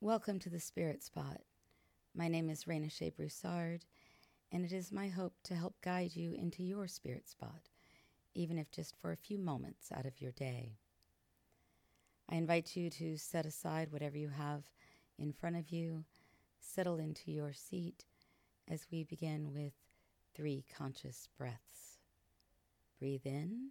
Welcome to the Spirit Spot. My name is Raina Shea Broussard, and it is my hope to help guide you into your spirit spot, even if just for a few moments out of your day. I invite you to set aside whatever you have in front of you, settle into your seat as we begin with three conscious breaths. Breathe in.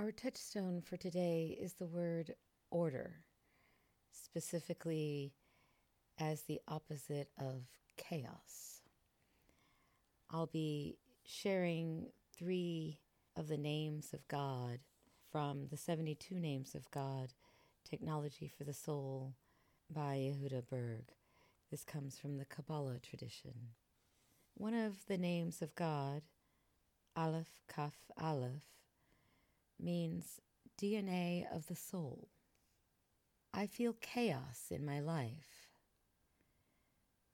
Our touchstone for today is the word order, specifically as the opposite of chaos. I'll be sharing three of the names of God from the 72 Names of God Technology for the Soul by Yehuda Berg. This comes from the Kabbalah tradition. One of the names of God, Aleph Kaf Aleph, means DNA of the soul. I feel chaos in my life.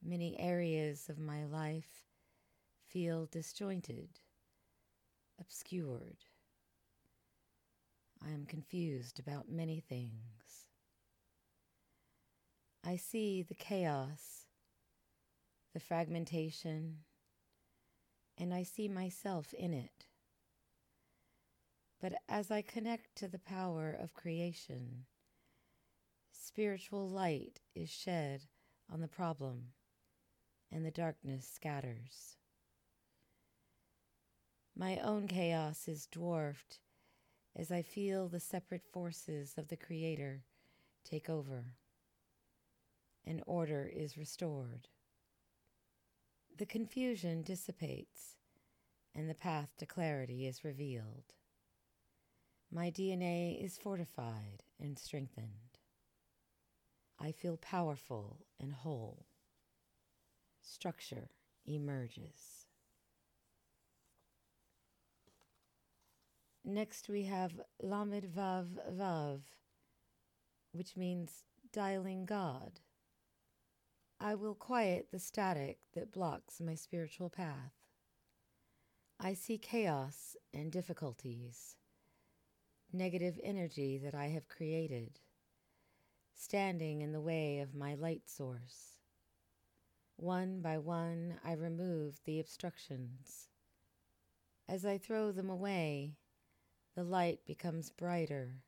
Many areas of my life feel disjointed, obscured. I am confused about many things. I see the chaos, the fragmentation, and I see myself in it. But as I connect to the power of creation, spiritual light is shed on the problem and the darkness scatters. My own chaos is dwarfed as I feel the separate forces of the Creator take over and order is restored. The confusion dissipates and the path to clarity is revealed. My DNA is fortified and strengthened. I feel powerful and whole. Structure emerges. Next, we have Lamed Vav Vav, which means dialing God. I will quiet the static that blocks my spiritual path. I see chaos and difficulties, negative energy that I have created, standing in the way of my light source. One by one, I remove the obstructions. As I throw them away, the light becomes brighter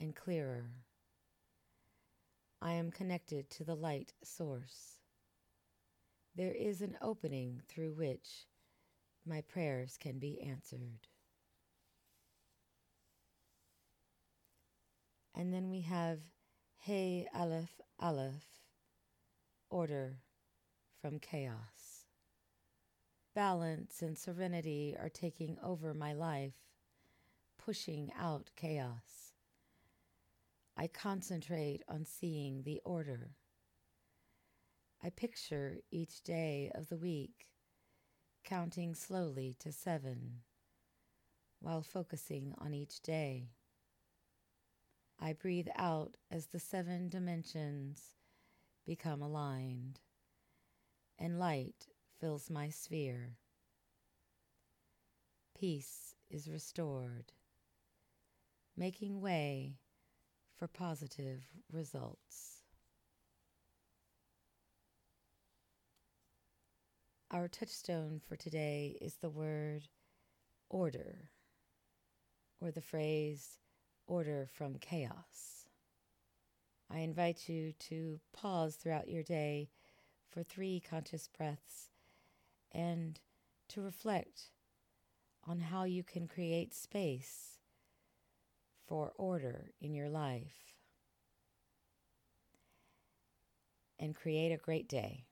and clearer. I am connected to the light source. There is an opening through which my prayers can be answered. And then we have Hey Aleph Aleph, order from chaos. Balance and serenity are taking over my life pushing out chaos. I concentrate on seeing the order. I picture each day of the week, counting slowly to seven, while focusing on each day. I breathe out as the seven dimensions become aligned, and light fills my sphere. Peace is restored making way for positive results. Our touchstone for today is the word order, or the phrase order from chaos. I invite you to pause throughout your day for three conscious breaths and to reflect on how you can create space for order in your life and create a great day.